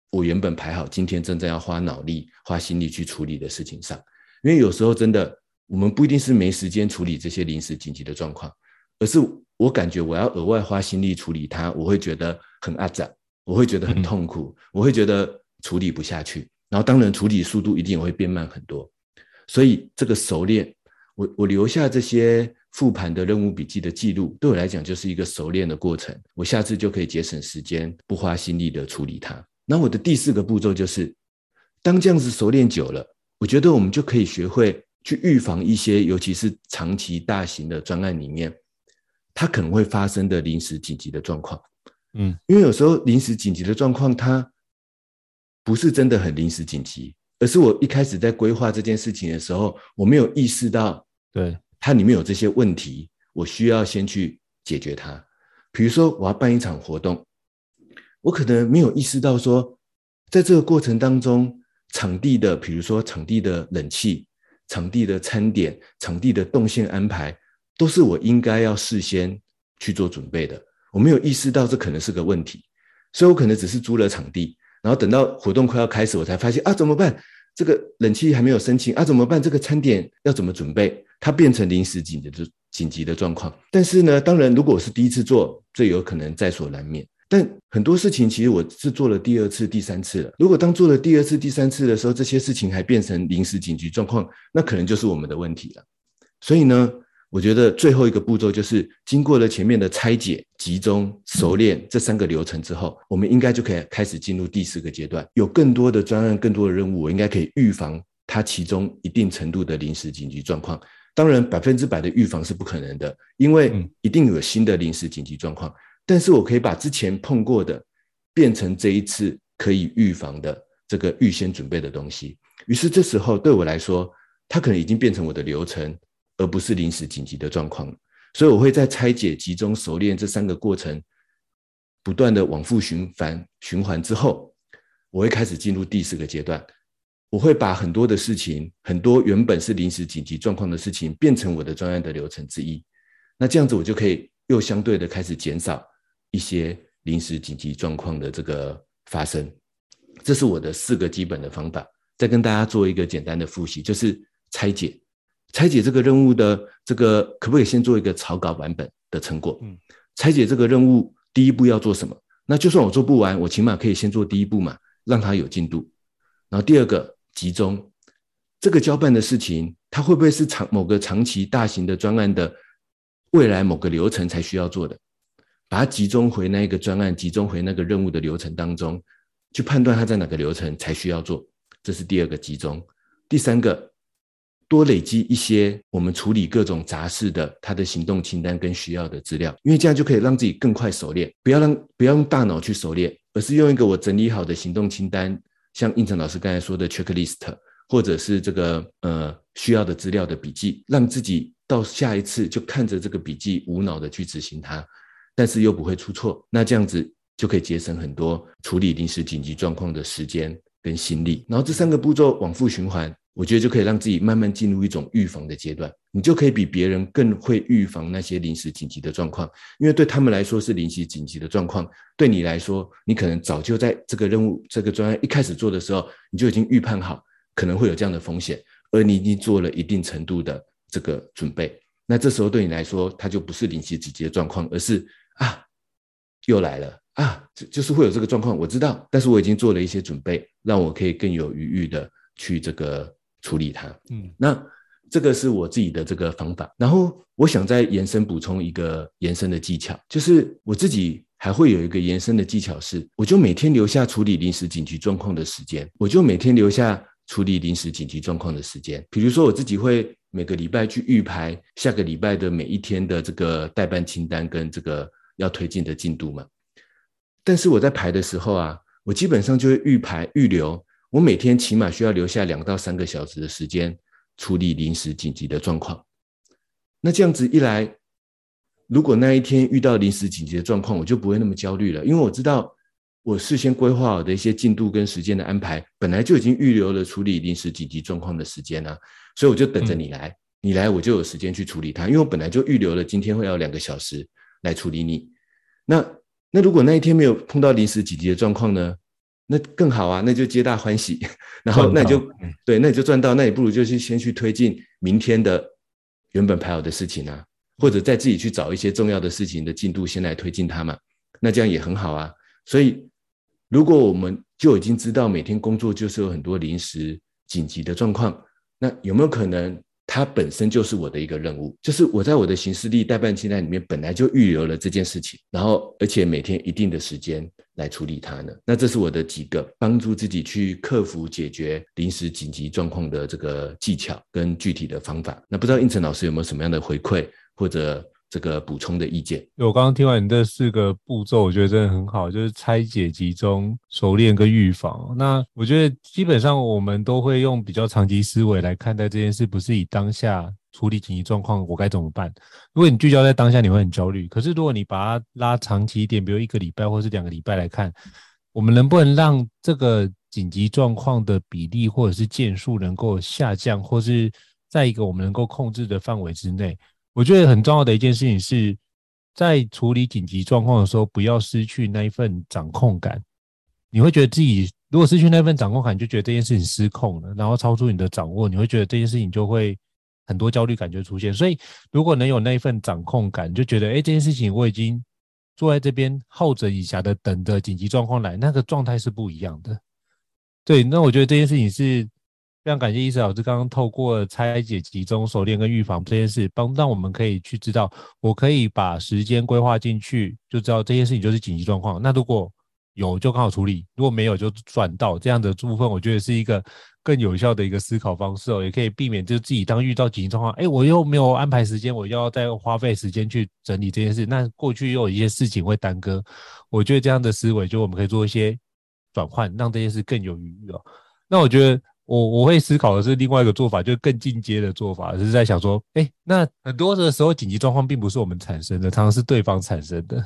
我原本排好今天真正要花脑力、花心力去处理的事情上，因为有时候真的，我们不一定是没时间处理这些临时紧急的状况，而是我感觉我要额外花心力处理它，我会觉得很阿杂，我会觉得很痛苦，我会觉得处理不下去，然后当然处理速度一定也会变慢很多。所以这个熟练，我我留下这些复盘的任务笔记的记录，对我来讲就是一个熟练的过程，我下次就可以节省时间，不花心力的处理它。那我的第四个步骤就是，当这样子熟练久了，我觉得我们就可以学会去预防一些，尤其是长期大型的专案里面，它可能会发生的临时紧急的状况。嗯，因为有时候临时紧急的状况，它不是真的很临时紧急，而是我一开始在规划这件事情的时候，我没有意识到，对，它里面有这些问题，我需要先去解决它。比如说，我要办一场活动。我可能没有意识到说，在这个过程当中，场地的，比如说场地的冷气、场地的餐点、场地的动线安排，都是我应该要事先去做准备的。我没有意识到这可能是个问题，所以我可能只是租了场地，然后等到活动快要开始，我才发现啊，怎么办？这个冷气还没有申请啊，怎么办？这个餐点要怎么准备？它变成临时紧急的紧急的状况。但是呢，当然，如果我是第一次做，这有可能在所难免。但很多事情其实我是做了第二次、第三次了。如果当做了第二次、第三次的时候，这些事情还变成临时紧急状况，那可能就是我们的问题了。所以呢，我觉得最后一个步骤就是经过了前面的拆解、集中、熟练这三个流程之后，我们应该就可以开始进入第四个阶段。有更多的专案、更多的任务，我应该可以预防它其中一定程度的临时紧急状况。当然，百分之百的预防是不可能的，因为一定有新的临时紧急状况。但是我可以把之前碰过的变成这一次可以预防的这个预先准备的东西。于是这时候对我来说，它可能已经变成我的流程，而不是临时紧急的状况。所以我会在拆解、集中、熟练这三个过程，不断的往复循环循环之后，我会开始进入第四个阶段。我会把很多的事情，很多原本是临时紧急状况的事情，变成我的专案的流程之一。那这样子，我就可以又相对的开始减少一些临时紧急状况的这个发生。这是我的四个基本的方法。再跟大家做一个简单的复习，就是拆解，拆解这个任务的这个，可不可以先做一个草稿版本的成果？嗯，拆解这个任务第一步要做什么？那就算我做不完，我起码可以先做第一步嘛，让它有进度。然后第二个。集中这个交办的事情，它会不会是长某个长期大型的专案的未来某个流程才需要做的？把它集中回那个专案，集中回那个任务的流程当中，去判断它在哪个流程才需要做。这是第二个集中。第三个，多累积一些我们处理各种杂事的它的行动清单跟需要的资料，因为这样就可以让自己更快熟练。不要让不要用大脑去熟练，而是用一个我整理好的行动清单。像应成老师刚才说的 checklist，或者是这个呃需要的资料的笔记，让自己到下一次就看着这个笔记无脑的去执行它，但是又不会出错，那这样子就可以节省很多处理临时紧急状况的时间跟心力。然后这三个步骤往复循环。我觉得就可以让自己慢慢进入一种预防的阶段，你就可以比别人更会预防那些临时紧急的状况，因为对他们来说是临时紧急的状况，对你来说，你可能早就在这个任务、这个专案一开始做的时候，你就已经预判好可能会有这样的风险，而你已经做了一定程度的这个准备，那这时候对你来说，它就不是临时紧急的状况，而是啊，又来了啊，就就是会有这个状况，我知道，但是我已经做了一些准备，让我可以更有余裕的去这个。处理它，嗯，那这个是我自己的这个方法。然后我想再延伸补充一个延伸的技巧，就是我自己还会有一个延伸的技巧是，我就每天留下处理临时紧急状况的时间，我就每天留下处理临时紧急状况的时间。比如说我自己会每个礼拜去预排下个礼拜的每一天的这个待办清单跟这个要推进的进度嘛。但是我在排的时候啊，我基本上就会预排预留。我每天起码需要留下两到三个小时的时间处理临时紧急的状况。那这样子一来，如果那一天遇到临时紧急的状况，我就不会那么焦虑了，因为我知道我事先规划好的一些进度跟时间的安排，本来就已经预留了处理临时紧急状况的时间啊，所以我就等着你来，你来我就有时间去处理它，因为我本来就预留了今天会要两个小时来处理你。那那如果那一天没有碰到临时紧急的状况呢？那更好啊，那就皆大欢喜，然后那你就对，那你就赚到，那你不如就去先去推进明天的原本排好的事情啊，或者再自己去找一些重要的事情的进度先来推进它嘛，那这样也很好啊。所以如果我们就已经知道每天工作就是有很多临时紧急的状况，那有没有可能？它本身就是我的一个任务，就是我在我的行事历代办清单里面本来就预留了这件事情，然后而且每天一定的时间来处理它呢。那这是我的几个帮助自己去克服解决临时紧急状况的这个技巧跟具体的方法。那不知道应成老师有没有什么样的回馈或者？这个补充的意见，我刚刚听完你这四个步骤，我觉得真的很好，就是拆解、集中、熟练跟预防。那我觉得基本上我们都会用比较长期思维来看待这件事，不是以当下处理紧急状况我该怎么办。如果你聚焦在当下，你会很焦虑。可是如果你把它拉长期一点，比如一个礼拜或是两个礼拜来看，我们能不能让这个紧急状况的比例或者是件数能够下降，或是在一个我们能够控制的范围之内？我觉得很重要的一件事情是，在处理紧急状况的时候，不要失去那一份掌控感。你会觉得自己如果失去那份掌控感，就觉得这件事情失控了，然后超出你的掌握，你会觉得这件事情就会很多焦虑感就出现。所以，如果能有那一份掌控感，就觉得哎，这件事情我已经坐在这边好整以暇的等着紧急状况来，那个状态是不一样的。对，那我觉得这件事情是。非常感谢医师老师刚刚透过拆解、集中、熟练跟预防这件事，帮让我们可以去知道，我可以把时间规划进去，就知道这件事情就是紧急状况。那如果有就刚好处理，如果没有就转到这样的部分，我觉得是一个更有效的一个思考方式哦，也可以避免就自己当遇到紧急状况，哎，我又没有安排时间，我又要再花费时间去整理这件事，那过去又有一些事情会耽搁。我觉得这样的思维，就我们可以做一些。转换，让这件事更有余裕哦。那我觉得我我会思考的是另外一个做法，就是更进阶的做法，就是在想说，哎，那很多的时候紧急状况并不是我们产生的，常常是对方产生的。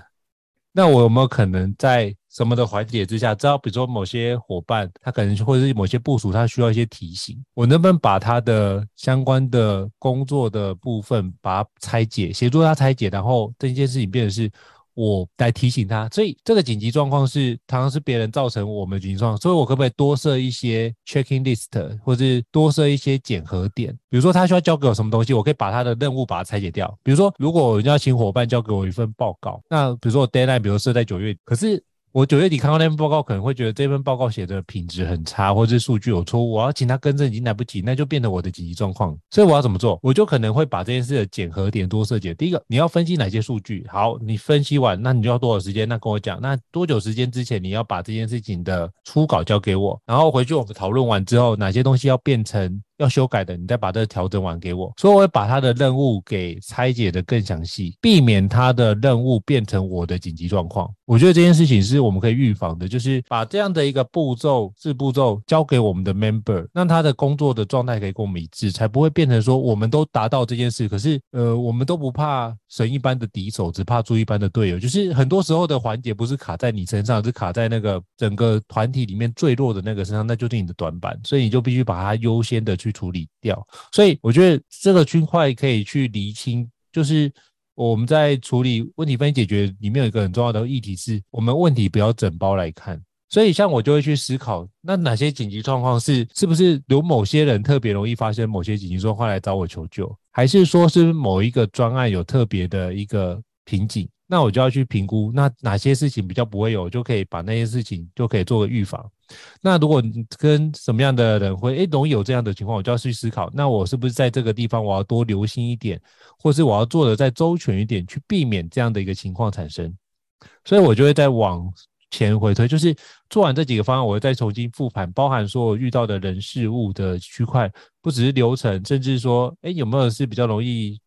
那我有没有可能在什么的环节之下，知道比如说某些伙伴他可能或者是某些部署他需要一些提醒，我能不能把他的相关的工作的部分把它拆解，协助他拆解，然后这件事情变成是。我来提醒他，所以这个紧急状况是常常是别人造成我们的紧急状况，所以我可不可以多设一些 checking list，或者是多设一些检核点？比如说他需要交给我什么东西，我可以把他的任务把它拆解掉。比如说，如果我要请伙伴交给我一份报告，那比如说我 deadline，比如设在九月，可是。我九月底看到那份报告，可能会觉得这份报告写的品质很差，或者是数据有错误，我要请他更正已经来不及，那就变成我的紧急状况。所以我要怎么做？我就可能会把这件事的检核点多设计。第一个，你要分析哪些数据？好，你分析完，那你就要多少时间？那跟我讲，那多久时间之前你要把这件事情的初稿交给我，然后回去我们讨论完之后，哪些东西要变成。要修改的，你再把这个调整完给我。所以我会把他的任务给拆解得更详细，避免他的任务变成我的紧急状况。我觉得这件事情是我们可以预防的，就是把这样的一个步骤、四步骤交给我们的 member，让他的工作的状态可以跟我们一致，才不会变成说我们都达到这件事，可是呃，我们都不怕神一般的敌手，只怕猪一般的队友。就是很多时候的环节不是卡在你身上，是卡在那个整个团体里面最弱的那个身上，那就是你的短板，所以你就必须把它优先的去。处理掉，所以我觉得这个区块可以去厘清，就是我们在处理问题分析解决里面有一个很重要的议题，是我们问题不要整包来看。所以像我就会去思考，那哪些紧急状况是是不是有某些人特别容易发生某些紧急状况来找我求救，还是说是某一个专案有特别的一个瓶颈？那我就要去评估，那哪些事情比较不会有，就可以把那些事情就可以做个预防。那如果跟什么样的人会诶容易有这样的情况，我就要去思考，那我是不是在这个地方我要多留心一点，或是我要做的再周全一点，去避免这样的一个情况产生。所以我就会再往前回推，就是做完这几个方案，我会再重新复盘，包含说我遇到的人事物的区块，不只是流程，甚至说诶有没有是比较容易，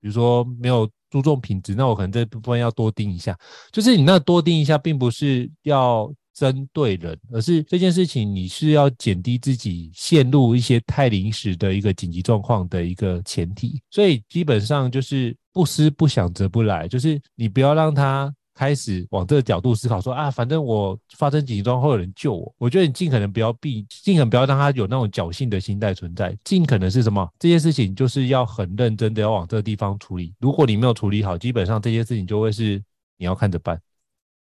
比如说没有。注重品质，那我可能这部分要多盯一下。就是你那多盯一下，并不是要针对人，而是这件事情你是要减低自己陷入一些太临时的一个紧急状况的一个前提。所以基本上就是不思不想则不来，就是你不要让他。开始往这个角度思考说，啊，反正我发生紧急状况会有人救我。我觉得你尽可能不要避，尽可能不要让他有那种侥幸的心态存在。尽可能是什么？这件事情就是要很认真的要往这个地方处理。如果你没有处理好，基本上这件事情就会是你要看着办。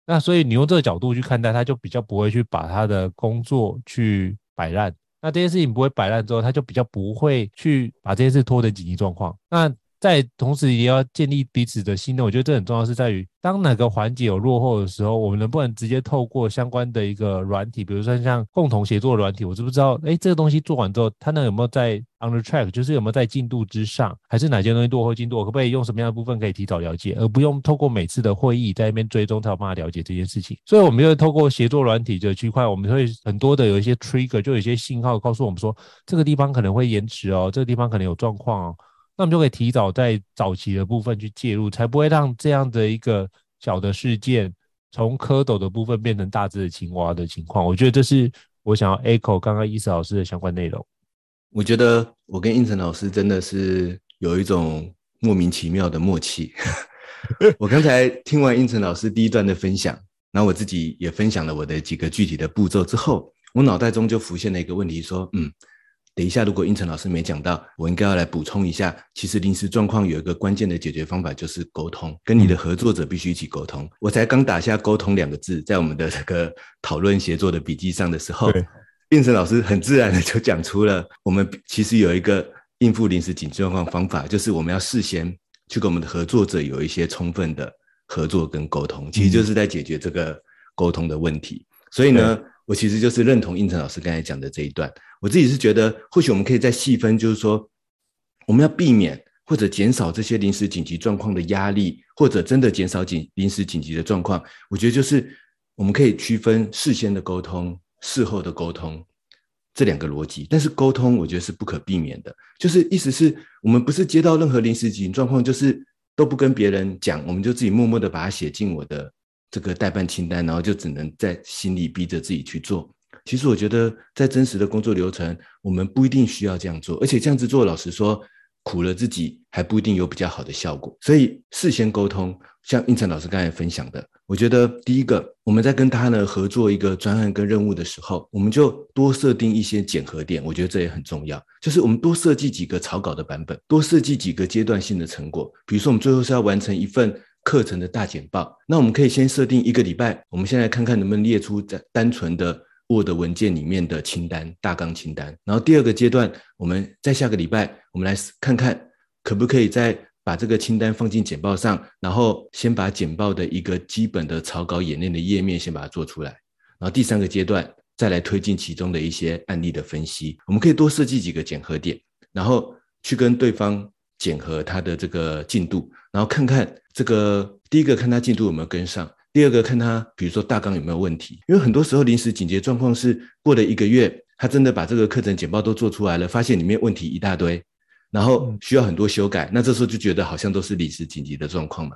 那所以你用这个角度去看待，他就比较不会去把他的工作去摆烂。那这件事情不会摆烂之后，他就比较不会去把这件事拖得紧急状况。那在同时也要建立彼此的信任，我觉得这很重要，是在于当哪个环节有落后的时候，我们能不能直接透过相关的一个软体，比如说像共同协作软体，我知不知道，哎，这个东西做完之后，它那有没有在 on the track，就是有没有在进度之上，还是哪些东西落后进度，我可不可以用什么样的部分可以提早了解，而不用透过每次的会议在那边追踪才有办法了解这件事情。所以，我们就会透过协作软体的区块，我们会很多的有一些 trigger，就有一些信号告诉我们说，这个地方可能会延迟哦，这个地方可能有状况哦。那我们就可以提早在早期的部分去介入，才不会让这样的一个小的事件从蝌蚪的部分变成大只的青蛙的情况。我觉得这是我想要 echo 刚刚伊斯老师的相关内容。我觉得我跟胤丞老师真的是有一种莫名其妙的默契。我刚才听完胤丞老师第一段的分享，然后我自己也分享了我的几个具体的步骤之后，我脑袋中就浮现了一个问题，说，嗯。等一下，如果应成老师没讲到，我应该要来补充一下。其实临时状况有一个关键的解决方法，就是沟通，跟你的合作者必须一起沟通。嗯、我才刚打下“沟通”两个字，在我们的这个讨论协作的笔记上的时候，应成老师很自然的就讲出了，我们其实有一个应付临时紧急状况方法，就是我们要事先去跟我们的合作者有一些充分的合作跟沟通，其实就是在解决这个沟通的问题。所以呢。我其实就是认同应成老师刚才讲的这一段，我自己是觉得，或许我们可以再细分，就是说，我们要避免或者减少这些临时紧急状况的压力，或者真的减少紧临时紧急的状况。我觉得就是我们可以区分事先的沟通、事后的沟通这两个逻辑。但是沟通，我觉得是不可避免的，就是意思是我们不是接到任何临时紧急状况，就是都不跟别人讲，我们就自己默默的把它写进我的这个代办清单，然后就只能在心里逼着自己去做。其实我觉得，在真实的工作流程，我们不一定需要这样做，而且这样子做，老实说，苦了自己还不一定有比较好的效果。所以事先沟通，像应晨老师刚才分享的，我觉得第一个，我们在跟他呢合作一个专案跟任务的时候，我们就多设定一些检核点，我觉得这也很重要，就是我们多设计几个草稿的版本，多设计几个阶段性的成果，比如说我们最后是要完成一份。课程的大简报，那我们可以先设定一个礼拜，我们先来看看能不能列出在单纯的 Word 文件里面的清单、大纲清单。然后第二个阶段，我们在下个礼拜，我们来看看可不可以再把这个清单放进简报上，然后先把简报的一个基本的草稿演练的页面先把它做出来。然后第三个阶段，再来推进其中的一些案例的分析。我们可以多设计几个检核点，然后去跟对方。检核他的这个进度，然后看看这个第一个看他进度有没有跟上，第二个看他比如说大纲有没有问题，因为很多时候临时紧急状况是过了一个月，他真的把这个课程简报都做出来了，发现里面问题一大堆，然后需要很多修改，那这时候就觉得好像都是临时紧急的状况嘛。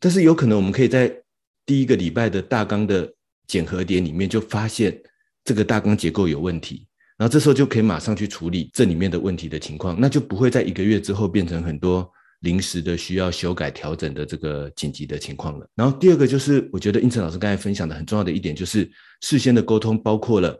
但是有可能我们可以在第一个礼拜的大纲的检核点里面就发现这个大纲结构有问题。然后这时候就可以马上去处理这里面的问题的情况，那就不会在一个月之后变成很多临时的需要修改调整的这个紧急的情况了。然后第二个就是，我觉得应成老师刚才分享的很重要的一点，就是事先的沟通，包括了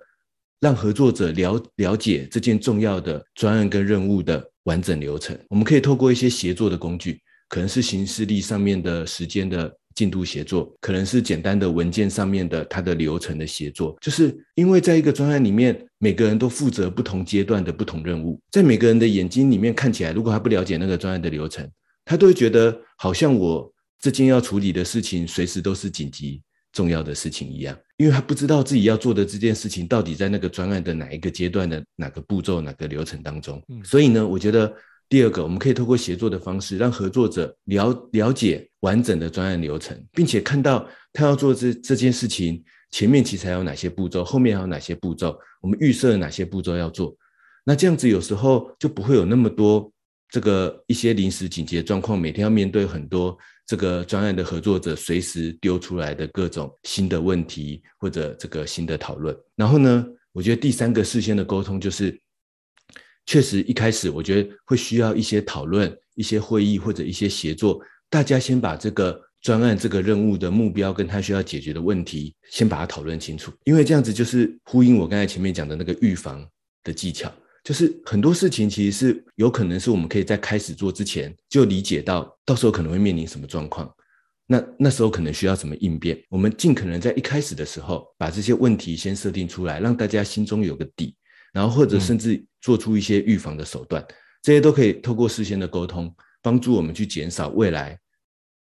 让合作者了了解这件重要的专案跟任务的完整流程。我们可以透过一些协作的工具，可能是行事历上面的时间的。进度协作可能是简单的文件上面的它的流程的协作，就是因为在一个专案里面，每个人都负责不同阶段的不同任务，在每个人的眼睛里面看起来，如果他不了解那个专案的流程，他都会觉得好像我这件要处理的事情随时都是紧急重要的事情一样，因为他不知道自己要做的这件事情到底在那个专案的哪一个阶段的哪个步骤哪个流程当中，所以呢，我觉得。第二个，我们可以透过协作的方式，让合作者了了解完整的专案流程，并且看到他要做这这件事情前面其实还有哪些步骤，后面还有哪些步骤，我们预设了哪些步骤要做。那这样子有时候就不会有那么多这个一些临时紧急的状况，每天要面对很多这个专案的合作者随时丢出来的各种新的问题或者这个新的讨论。然后呢，我觉得第三个事先的沟通就是。确实，一开始我觉得会需要一些讨论、一些会议或者一些协作，大家先把这个专案、这个任务的目标跟他需要解决的问题，先把它讨论清楚。因为这样子就是呼应我刚才前面讲的那个预防的技巧，就是很多事情其实是有可能是我们可以在开始做之前就理解到，到时候可能会面临什么状况，那那时候可能需要怎么应变。我们尽可能在一开始的时候把这些问题先设定出来，让大家心中有个底。然后或者甚至做出一些预防的手段，嗯、这些都可以透过事先的沟通，帮助我们去减少未来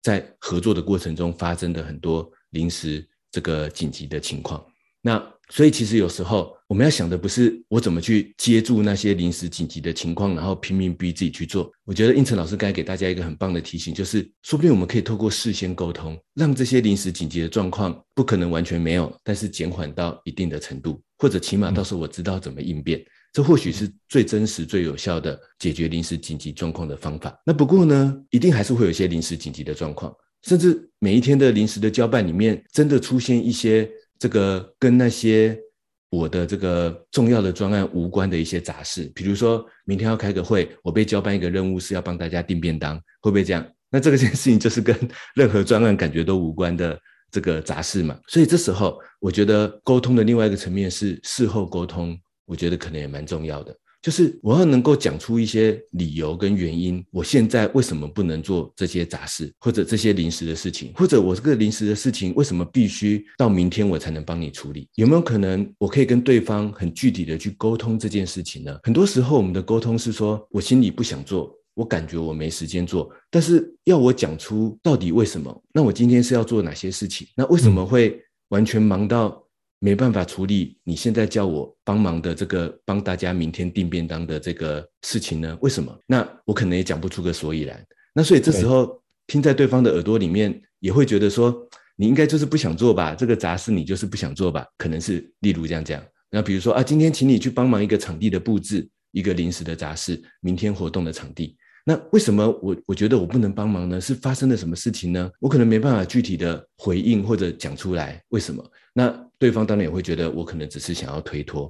在合作的过程中发生的很多临时这个紧急的情况。那所以其实有时候我们要想的不是我怎么去接住那些临时紧急的情况，然后拼命逼自己去做。我觉得应成老师该给大家一个很棒的提醒，就是说不定我们可以透过事先沟通，让这些临时紧急的状况不可能完全没有，但是减缓到一定的程度。或者起码到时候我知道怎么应变，这或许是最真实、最有效的解决临时紧急状况的方法。那不过呢，一定还是会有一些临时紧急的状况，甚至每一天的临时的交办里面，真的出现一些这个跟那些我的这个重要的专案无关的一些杂事。比如说明天要开个会，我被交办一个任务是要帮大家订便当，会不会这样？那这个件事情就是跟 任何专案感觉都无关的。这个杂事嘛，所以这时候我觉得沟通的另外一个层面是事后沟通，我觉得可能也蛮重要的。就是我要能够讲出一些理由跟原因，我现在为什么不能做这些杂事，或者这些临时的事情，或者我这个临时的事情为什么必须到明天我才能帮你处理？有没有可能我可以跟对方很具体的去沟通这件事情呢？很多时候我们的沟通是说我心里不想做。我感觉我没时间做，但是要我讲出到底为什么？那我今天是要做哪些事情？那为什么会完全忙到没办法处理你现在叫我帮忙的这个帮大家明天订便当的这个事情呢？为什么？那我可能也讲不出个所以然。那所以这时候听在对方的耳朵里面，也会觉得说你应该就是不想做吧？这个杂事你就是不想做吧？可能是例如这样讲。那比如说啊，今天请你去帮忙一个场地的布置，一个临时的杂事，明天活动的场地。那为什么我我觉得我不能帮忙呢？是发生了什么事情呢？我可能没办法具体的回应或者讲出来，为什么？那对方当然也会觉得我可能只是想要推脱。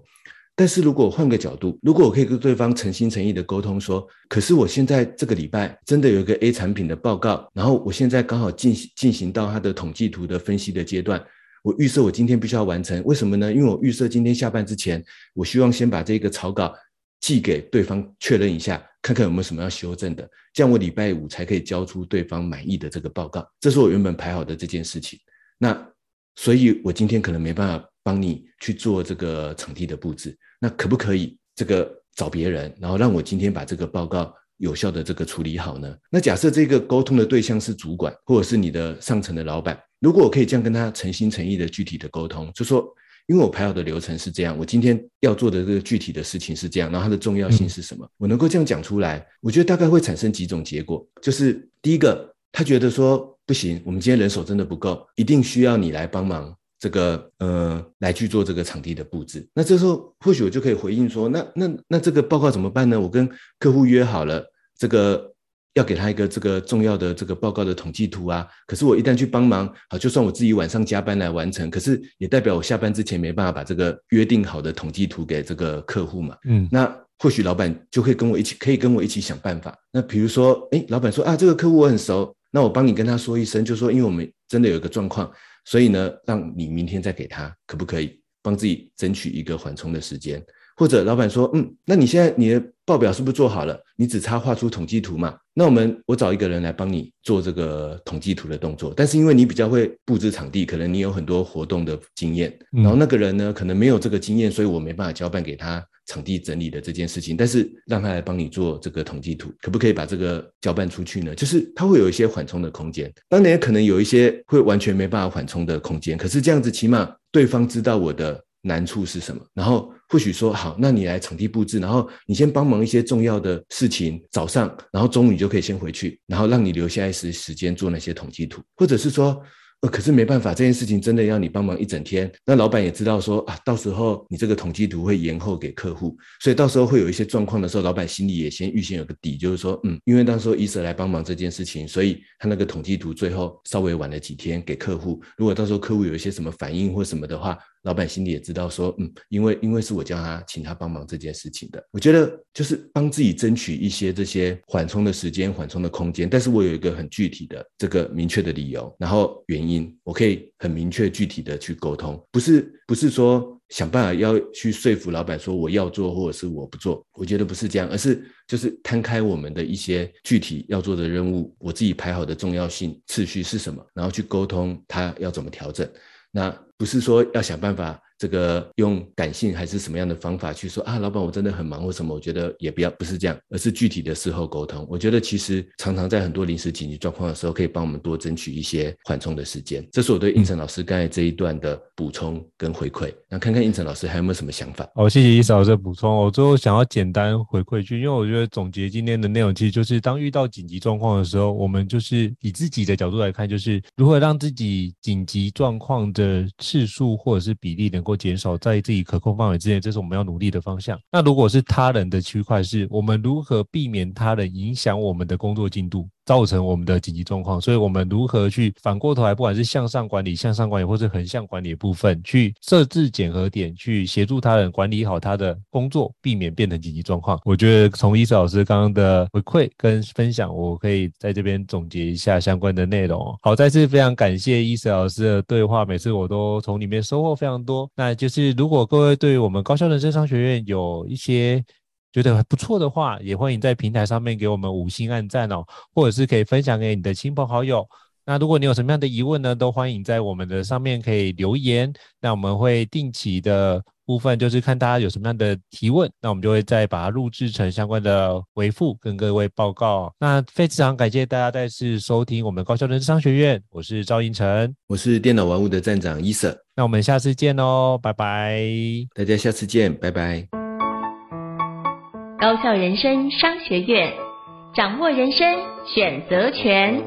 但是如果换个角度，如果我可以跟对方诚心诚意的沟通说，可是我现在这个礼拜真的有一个 A 产品的报告，然后我现在刚好进行进行到它的统计图的分析的阶段，我预设我今天必须要完成，为什么呢？因为我预设今天下班之前，我希望先把这个草稿寄给对方确认一下，看看有没有什么要修正的，这样我礼拜五才可以交出对方满意的这个报告。这是我原本排好的这件事情，那所以我今天可能没办法。帮你去做这个场地的布置，那可不可以这个找别人，然后让我今天把这个报告有效的这个处理好呢？那假设这个沟通的对象是主管或者是你的上层的老板，如果我可以这样跟他诚心诚意的具体的沟通，就说因为我排好的流程是这样，我今天要做的这个具体的事情是这样，然后它的重要性是什么，我能够这样讲出来，我觉得大概会产生几种结果，就是第一个，他觉得说不行，我们今天人手真的不够，一定需要你来帮忙。这个呃，来去做这个场地的布置。那这时候或许我就可以回应说，那那那这个报告怎么办呢？我跟客户约好了，这个要给他一个这个重要的这个报告的统计图啊。可是我一旦去帮忙，好，就算我自己晚上加班来完成，可是也代表我下班之前没办法把这个约定好的统计图给这个客户嘛。嗯，那或许老板就会跟我一起，可以跟我一起想办法。那比如说，哎，老板说啊，这个客户我很熟，那我帮你跟他说一声，就说因为我们真的有一个状况。所以呢，让你明天再给他，可不可以帮自己争取一个缓冲的时间？或者老板说，嗯，那你现在你的报表是不是做好了？你只差画出统计图嘛？那我们我找一个人来帮你做这个统计图的动作。但是因为你比较会布置场地，可能你有很多活动的经验，然后那个人呢，可能没有这个经验，所以我没办法交办给他。场地整理的这件事情，但是让他来帮你做这个统计图，可不可以把这个交办出去呢？就是他会有一些缓冲的空间，当然也可能有一些会完全没办法缓冲的空间。可是这样子，起码对方知道我的难处是什么，然后或许说好，那你来场地布置，然后你先帮忙一些重要的事情，早上，然后中午你就可以先回去，然后让你留下一时时间做那些统计图，或者是说。呃可是没办法，这件事情真的要你帮忙一整天。那老板也知道说啊，到时候你这个统计图会延后给客户，所以到时候会有一些状况的时候，老板心里也先预先有个底，就是说，嗯，因为当时候伊舍来帮忙这件事情，所以他那个统计图最后稍微晚了几天给客户。如果到时候客户有一些什么反应或什么的话，老板心里也知道说，嗯，因为因为是我叫他请他帮忙这件事情的，我觉得就是帮自己争取一些这些缓冲的时间、缓冲的空间。但是我有一个很具体的这个明确的理由，然后原因，我可以很明确具体的去沟通，不是不是说想办法要去说服老板说我要做或者是我不做，我觉得不是这样，而是就是摊开我们的一些具体要做的任务，我自己排好的重要性次序是什么，然后去沟通他要怎么调整。那不是说要想办法。这个用感性还是什么样的方法去说啊？老板，我真的很忙或什么？我觉得也不要不是这样，而是具体的事后沟通。我觉得其实常常在很多临时紧急状况的时候，可以帮我们多争取一些缓冲的时间。这是我对应成老师刚才这一段的补充跟回馈。那看看应成老师还有没有什么想法？好，谢谢伊嫂的补充。我最后想要简单回馈一句，因为我觉得总结今天的内容，其实就是当遇到紧急状况的时候，我们就是以自己的角度来看，就是如何让自己紧急状况的次数或者是比例能够减少在自己可控范围之内，这是我们要努力的方向。那如果是他人的区块，是我们如何避免他人影响我们的工作进度？造成我们的紧急状况，所以我们如何去反过头来，不管是向上管理、向上管理，或是横向管理部分，去设置检核点，去协助他人管理好他的工作，避免变成紧急状况。我觉得从伊瑟老师刚刚的回馈跟分享，我可以在这边总结一下相关的内容。好，再次非常感谢伊瑟老师的对话，每次我都从里面收获非常多。那就是如果各位对于我们高效人生商学院有一些觉得还不错的话，也欢迎在平台上面给我们五星按赞哦，或者是可以分享给你的亲朋好友。那如果你有什么样的疑问呢，都欢迎在我们的上面可以留言。那我们会定期的部分就是看大家有什么样的提问，那我们就会再把它录制成相关的回复跟各位报告。那非常感谢大家再次收听我们高效人商学院，我是赵英成，我是电脑玩物的站长伊瑟。那我们下次见哦，拜拜，大家下次见，拜拜。高校人生商学院，掌握人生选择权。